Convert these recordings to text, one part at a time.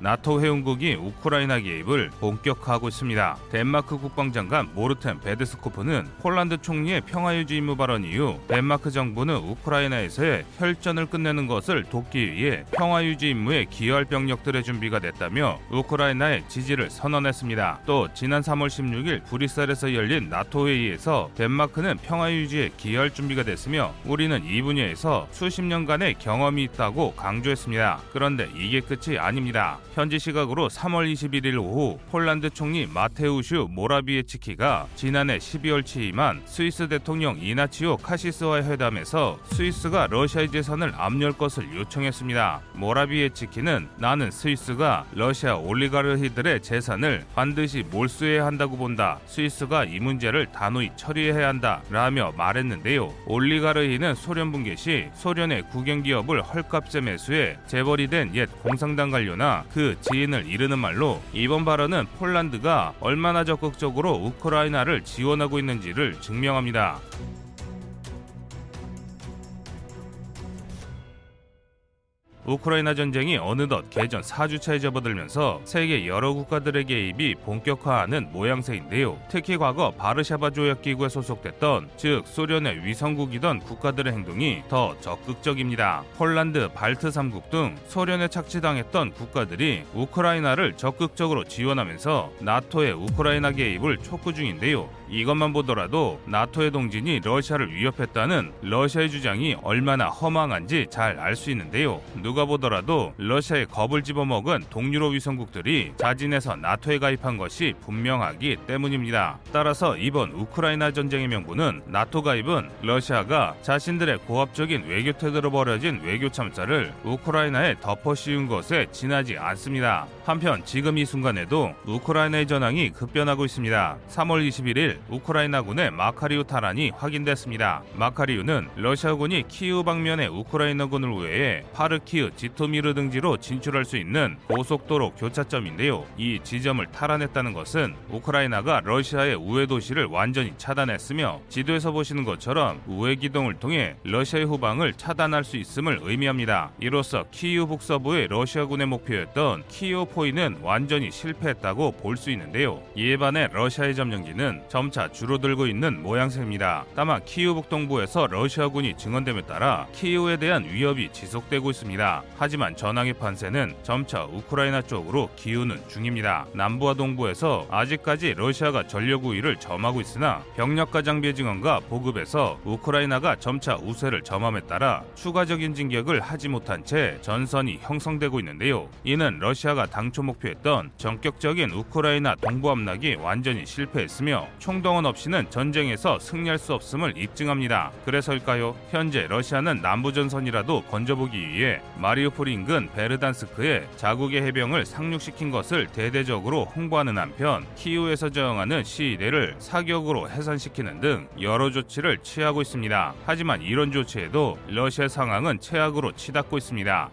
나토 회원국이 우크라이나 개입을 본격화하고 있습니다. 덴마크 국방장관 모르텐 베드스코프는 폴란드 총리의 평화유지 임무 발언 이후 덴마크 정부는 우크라이나에서의 혈전을 끝내는 것을 돕기 위해 평화유지 임무에 기여할 병력들의 준비가 됐다며 우크라이나의 지지를 선언했습니다. 또 지난 3월 16일 브뤼셀에서 열린 나토 회의에서 덴마크는 평화유지에 기여할 준비가 됐으며 우리는 이 분야에서 수십 년간의 경험이 있다고 강조했습니다. 그런데 이게 끝이 아닙니다. 현지 시각으로 3월 21일 오후 폴란드 총리 마테우슈 모라비에츠키가 지난해 12월 취임한 스위스 대통령 이나치오 카시스와의 회담에서 스위스가 러시아의 재산을 압류할 것을 요청했습니다. 모라비에치키는 나는 스위스가 러시아 올리가르히들의 재산을 반드시 몰수해야 한다고 본다. 스위스가 이 문제를 단호히 처리해야 한다. 라며 말했는데요. 올리가르히는 소련 붕괴 시 소련의 국영기업을 헐값에 매수해 재벌이 된 옛 공산당 관료나 그 지인을 이르는 말로 이번 발언은 폴란드가 얼마나 적극적으로 우크라이나를 지원하고 있는지를 증명합니다. 우크라이나 전쟁이 어느덧 개전 4주차에 접어들면서 세계 여러 국가들의 개입이 본격화하는 모양새인데요. 특히 과거 바르샤바 조약 기구에 소속됐던 즉 소련의 위성국이던 국가들의 행동이 더 적극적입니다. 폴란드, 발트 3국 등 소련에 착취당했던 국가들이 우크라이나를 적극적으로 지원하면서 나토의 우크라이나 개입을 촉구 중인데요. 이것만 보더라도 나토의 동진이 러시아를 위협했다는 러시아의 주장이 얼마나 허망한지 잘 알 수 있는데요. 누가 보더라도 러시아의 겁을 집어먹은 동유럽 위성국들이 자진해서 나토에 가입한 것이 분명하기 때문입니다. 따라서 이번 우크라이나 전쟁의 명분은 나토 가입은 러시아가 자신들의 고압적인 외교 태도로 벌어진 외교 참사를 우크라이나에 덮어 씌운 것에 지나지 않습니다. 한편 지금 이 순간에도 우크라이나의 전황이 급변하고 있습니다. 3월 21일 우크라이나군의 마카리우 탈환이 확인됐습니다. 마카리우는 러시아군이 키우 방면의 우크라이나군을 우회해 파르키우, 지토미르 등지로 진출할 수 있는 고속도로 교차점인데요. 이 지점을 탈환했다는 것은 우크라이나가 러시아의 우회 시도를 완전히 차단했으며 지도에서 보시는 것처럼 우회 기동을 통해 러시아의 후방을 차단할 수 있음을 의미합니다. 이로써 키우 북서부의 러시아군의 목표였던 키우 포위는 완전히 실패했다고 볼 수 있는데요. 이에 반해 러시아의 점령기는 점차 줄어들고 있는 모양새입니다. 다만 키우 북동부에서 러시아군이 증원됨에 따라 키우에 대한 위협이 지속되고 있습니다. 하지만 전황의 판세는 점차 우크라이나 쪽으로 기우는 중입니다. 남부와 동부에서 아직까지 러시아가 전력 우위를 점하고 있으나 병력과 장비의 증원과 보급에서 우크라이나가 점차 우세를 점함에 따라 추가적인 진격을 하지 못한 채 전선이 형성되고 있는데요. 이는 러시아가 당초 목표했던 전격적인 우크라이나 동부 함락이 완전히 실패했으며 총동원 없이는 전쟁에서 승리할 수 없음을 입증합니다. 그래서일까요? 현재 러시아는 남부전선이라도 건져보기 위해 마리우폴 인근 베르단스크에 자국의 해병을 상륙시킨 것을 대대적으로 홍보하는 한편 키우에서 저항하는 시위대를 사격으로 해산시키는 등 여러 조치를 취하고 있습니다. 하지만 이런 조치에도 러시아 상황은 최악으로 치닫고 있습니다.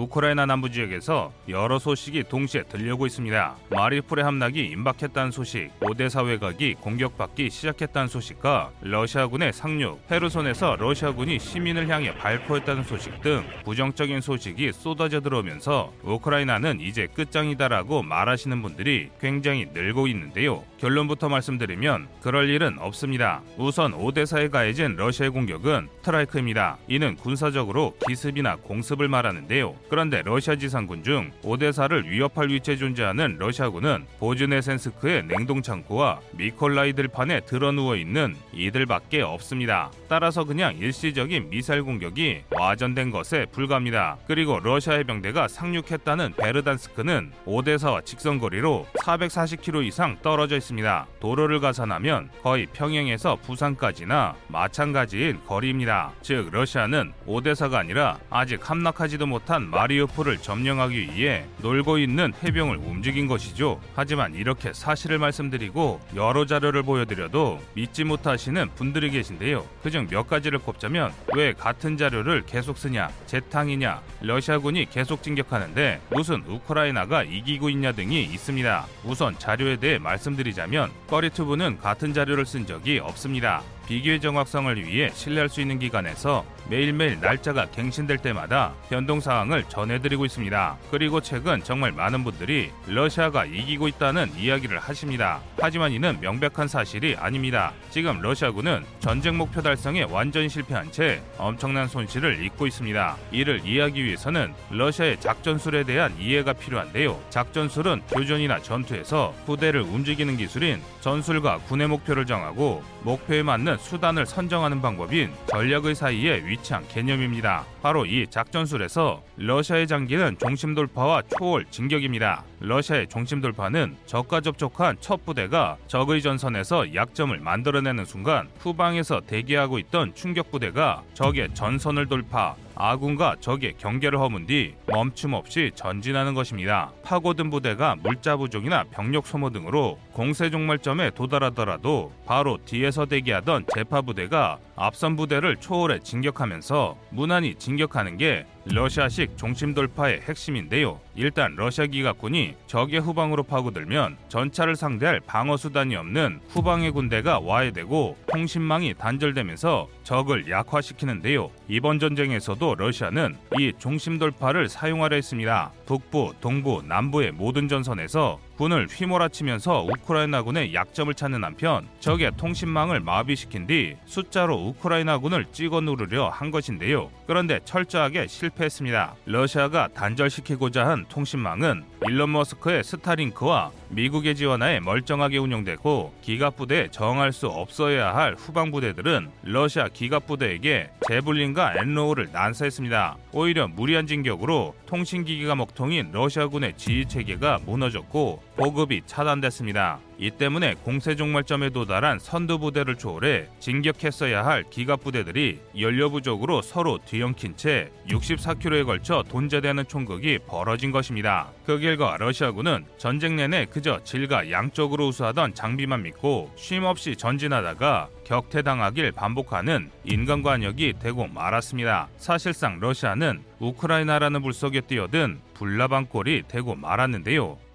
우크라이나 남부 지역에서 여러 소식이 동시에 들려오고 있습니다. 마리풀의 함락이 임박했다는 소식, 오데사 외곽이 공격받기 시작했다는 소식과 러시아군의 상륙, 헤르손에서 러시아군이 시민을 향해 발포했다는 소식 등 부정적인 소식이 쏟아져 들어오면서 우크라이나는 이제 끝장이다라고 말하시는 분들이 굉장히 늘고 있는데요. 결론부터 말씀드리면 그럴 일은 없습니다. 우선 오데사에 가해진 러시아의 공격은 strike입니다. 이는 군사적으로 기습이나 공습을 말하는데요. 그런데 러시아 지상군 중 오데사를 위협할 위치에 존재하는 러시아군은 보즈네센스크의 냉동창고와 미콜라이 들판에 드러누워 있는 이들밖에 없습니다. 따라서 그냥 일시적인 미사일 공격이 와전된 것에 불과합니다. 그리고 러시아 해병대가 상륙했다는 베르단스크는 오데사와 직선거리로 440km 이상 떨어져 있습니다. 도로를 가산하면 거의 평양에서 부산까지나 마찬가지인 거리입니다. 즉 러시아는 오데사가 아니라 아직 함락하지도 못한 마리우폴을 점령하기 위해 놀고 있는 해병을 움직인 것이죠. 하지만 이렇게 사실을 말씀드리고 여러 자료를 보여드려도 믿지 못하시는 분들이 계신데요. 그중 몇 가지를 꼽자면 왜 같은 자료를 계속 쓰냐, 재탕이냐, 러시아군이 계속 진격하는데 무슨 우크라이나가 이기고 있냐 등이 있습니다. 우선 자료에 대해 말씀드리자면 꺼리투브는 같은 자료를 쓴 적이 없습니다. 비교의 정확성을 위해 신뢰할 수 있는 기관에서 매일매일 날짜가 갱신될 때마다 변동 사항을 전해드리고 있습니다. 그리고 최근 정말 많은 분들이 러시아가 이기고 있다는 이야기를 하십니다. 하지만 이는 명백한 사실이 아닙니다. 지금 러시아군은 전쟁 목표 달성에 완전히 실패한 채 엄청난 손실을 입고 있습니다. 이를 이해하기 위해서는 러시아의 작전술에 대한 이해가 필요한데요. 작전술은 교전이나 전투에서 부대를 움직이는 기술인 전술과 군의 목표를 정하고 목표에 맞는 수단을 선정하는 방법인 전략의 사이에 위 치한 개념입니다. 바로 이 작전술에서 러시아의 장기는 중심 돌파와 초월 진격입니다. 러시아의 중심 돌파는 적과 접촉한 첫 부대가 적의 전선에서 약점을 만들어내는 순간 후방에서 대기하고 있던 충격 부대가 적의 전선을 돌파, 아군과 적의 경계를 허문 뒤 멈춤 없이 전진하는 것입니다. 파고든 부대가 물자 부족이나 병력 소모 등으로 공세 종말점에 도달하더라도 바로 뒤에서 대기하던 제파 부대가 앞선 부대를 초월해 진격하면서 무난히 진격하는 게 러시아식 중심 돌파의 핵심인데요. 일단 러시아 기갑군이 적의 후방으로 파고들면 전차를 상대할 방어 수단이 없는 후방의 군대가 와해되고 통신망이 단절되면서 적을 약화시키는데요. 이번 전쟁에서도 러시아는 이 중심 돌파를 사용하려 했습니다. 북부, 동부, 남부의 모든 전선에서 군을 휘몰아치면서 우크라이나군의 약점을 찾는 한편 적의 통신망을 마비시킨 뒤 숫자로 우크라이나군을 찍어 누르려 한 것인데요. 그런데 철저하게 실패했습니다. 러시아가 단절시키고자 한 통신망은 일론 머스크의 스타링크와 미국의 지원하에 멀쩡하게 운영되고 기갑부대에 저항할 수 없어야 할 후방 부대들은 러시아 기갑부대에게 재블린과 NLAW를 난사했습니다. 오히려 무리한 진격으로 통신기기가 먹통인 러시아군의 지휘 체계가 무너졌고 보급이 차단됐습니다. 이 때문에 공세 종말점에 도달한 선두 부대를 초월해 진격했어야 할 기갑 부대들이 연료 부족으로 서로 뒤엉킨 채 64km에 걸쳐 돈재되는 총극이 벌어진 것입니다. 그 결과 러시아군은 전쟁 내내 그저 질과 양쪽으로 우수하던 장비만 믿고 쉼없이 전진하다가 격퇴당하길 반복하는 인간관역이 되고 말았습니다. 사실상 러시아는 우크라이나라는 물속에 뛰어든 불나방골이 되고 말았는데요.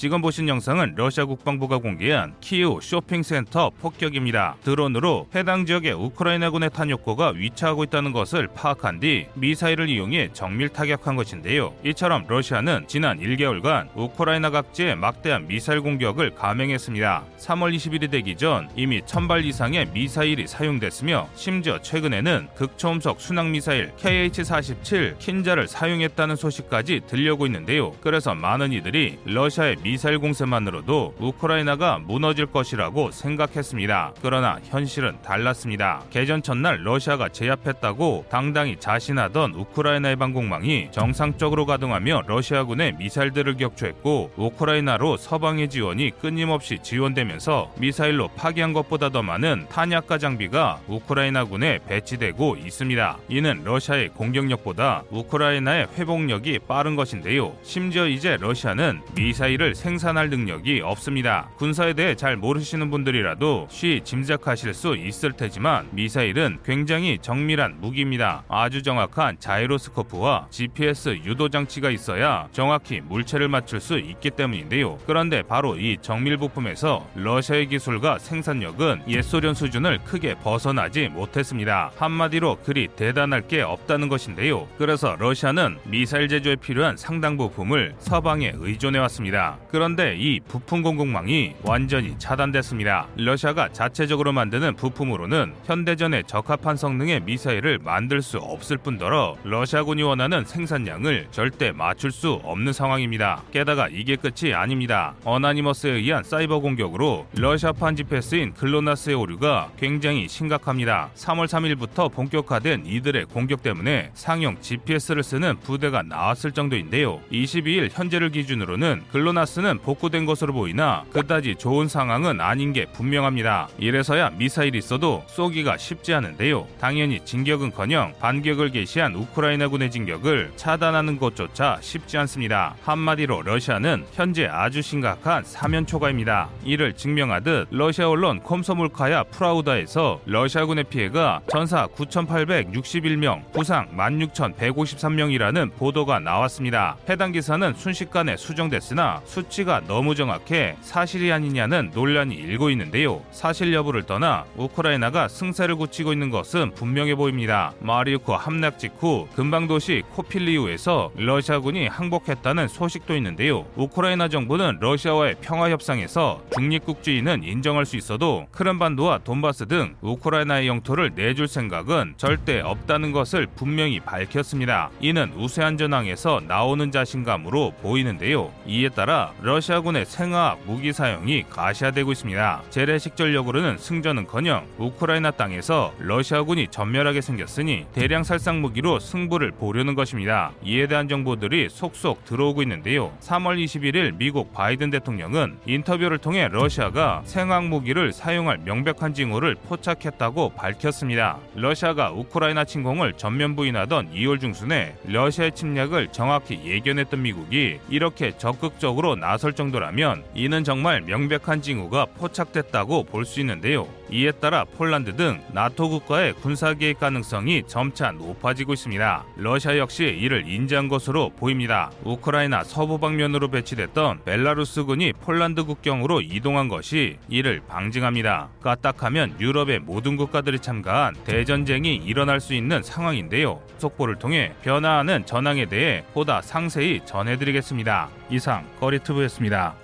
지금 보신 영상은 러시아 국방부가 공개한 키우 쇼핑센터 폭격입니다. 드론으로 해당 지역의 우크라이나군의 탄약고가 위치하고 있다는 것을 파악한 뒤 미사일을 이용해 정밀 타격한 것인데요. 이처럼 러시아는 지난 1개월간 우크라이나 각지에 막대한 미사일 공격을 감행했습니다. 3월 20일이 되기 전 이미 1000발 이상의 미사일이 사용됐으며 심지어 최근에는 극초음속 순항 미사일 KH-47 킨자를 사용했다는 소식까지 들려오고 있는데요. 그래서 많은 이들이 러시아의 미 미사일 공세만으로도 우크라이나가 무너질 것이라고 생각했습니다. 그러나 현실은 달랐습니다. 개전 첫날 러시아가 제압했다고 당당히 자신하던 우크라이나의 방공망이 정상적으로 가동하며 러시아군의 미사일들을 격추했고 우크라이나로 서방의 지원이 끊임없이 지원되면서 미사일로 파괴한 것보다 더 많은 탄약과 장비가 우크라이나군에 배치되고 있습니다. 이는 러시아의 공격력보다 우크라이나의 회복력이 빠른 것인데요. 심지어 이제 러시아는 미사일을 생산할 능력이 없습니다. 군사에 대해 잘 모르시는 분들이라도 쉬 짐작하실 수 있을 테지만 미사일은 굉장히 정밀한 무기입니다. 아주 정확한 자이로스코프와 GPS 유도 장치가 있어야 정확히 물체를 맞출 수 있기 때문인데요. 그런데 바로 이 정밀 부품에서 러시아의 기술과 생산력은 옛소련 수준을 크게 벗어나지 못했습니다. 한마디로 그리 대단할 게 없다는 것인데요. 그래서 러시아는 미사일 제조에 필요한 상당 부품을 서방에 의존해 왔습니다. 그런데 이 부품 공급망이 완전히 차단됐습니다. 러시아가 자체적으로 만드는 부품으로는 현대전에 적합한 성능의 미사일을 만들 수 없을 뿐더러 러시아군이 원하는 생산량을 절대 맞출 수 없는 상황입니다. 게다가 이게 끝이 아닙니다. 어나니머스에 의한 사이버 공격으로 러시아판 GPS인 글로나스의 오류가 굉장히 심각합니다. 3월 3일부터 본격화된 이들의 공격 때문에 상용 GPS를 쓰는 부대가 나왔을 정도인데요. 22일 현재를 기준으로는 글로나스 가스는 복구된 것으로 보이나 그다지 좋은 상황은 아닌 게 분명합니다. 이래서야 미사일이 있어도 쏘기가 쉽지 않은데요. 당연히 진격은커녕 반격을 개시한 우크라이나군의 진격을 차단하는 것조차 쉽지 않습니다. 한마디로 러시아는 현재 아주 심각한 사면초가입니다. 이를 증명하듯 러시아 언론 콤소몰스카야 프라우다에서 러시아군의 피해가 전사 9,861명, 부상 16,153명이라는 보도가 나왔습니다. 해당 기사는 순식간에 수정됐으나 숫 수치가 너무 정확해 사실이 아니냐는 논란이 일고 있는데요. 사실 여부를 떠나 우크라이나가 승세를 굳히고 있는 것은 분명해 보입니다. 마리우크 함락 직후 근방 도시 코필리우에서 러시아군이 항복했다는 소식도 있는데요. 우크라이나 정부는 러시아와의 평화 협상에서 중립국주의는 인정할 수 있어도 크림반도와 돈바스 등 우크라이나의 영토를 내줄 생각은 절대 없다는 것을 분명히 밝혔습니다. 이는 우세한 전황에서 나오는 자신감으로 보이는데요. 이에 따라 러시아군의 생화학 무기 사용이 가시화되고 있습니다. 재래식 전력으로는 승전은커녕 우크라이나 땅에서 러시아군이 전멸하게 생겼으니 대량 살상 무기로 승부를 보려는 것입니다. 이에 대한 정보들이 속속 들어오고 있는데요. 3월 21일 미국 바이든 대통령은 인터뷰를 통해 러시아가 생화학 무기를 사용할 명백한 징후를 포착했다고 밝혔습니다. 러시아가 우크라이나 침공을 전면 부인하던 2월 중순에 러시아의 침략을 정확히 예견했던 미국이 이렇게 적극적으로 나설 정도라면 이는 정말 명백한 징후가 포착됐다고 볼 수 있는데요. 이에 따라 폴란드 등 나토 국가의 군사 개입 가능성이 점차 높아지고 있습니다. 러시아 역시 이를 인지한 것으로 보입니다. 우크라이나 서부 방면으로 배치됐던 벨라루스군이 폴란드 국경으로 이동한 것이 이를 방증합니다. 까딱하면 유럽의 모든 국가들이 참가한 대전쟁이 일어날 수 있는 상황인데요. 속보를 통해 변화하는 전황에 대해 보다 상세히 전해드리겠습니다. 이상 거리 투브였습니다.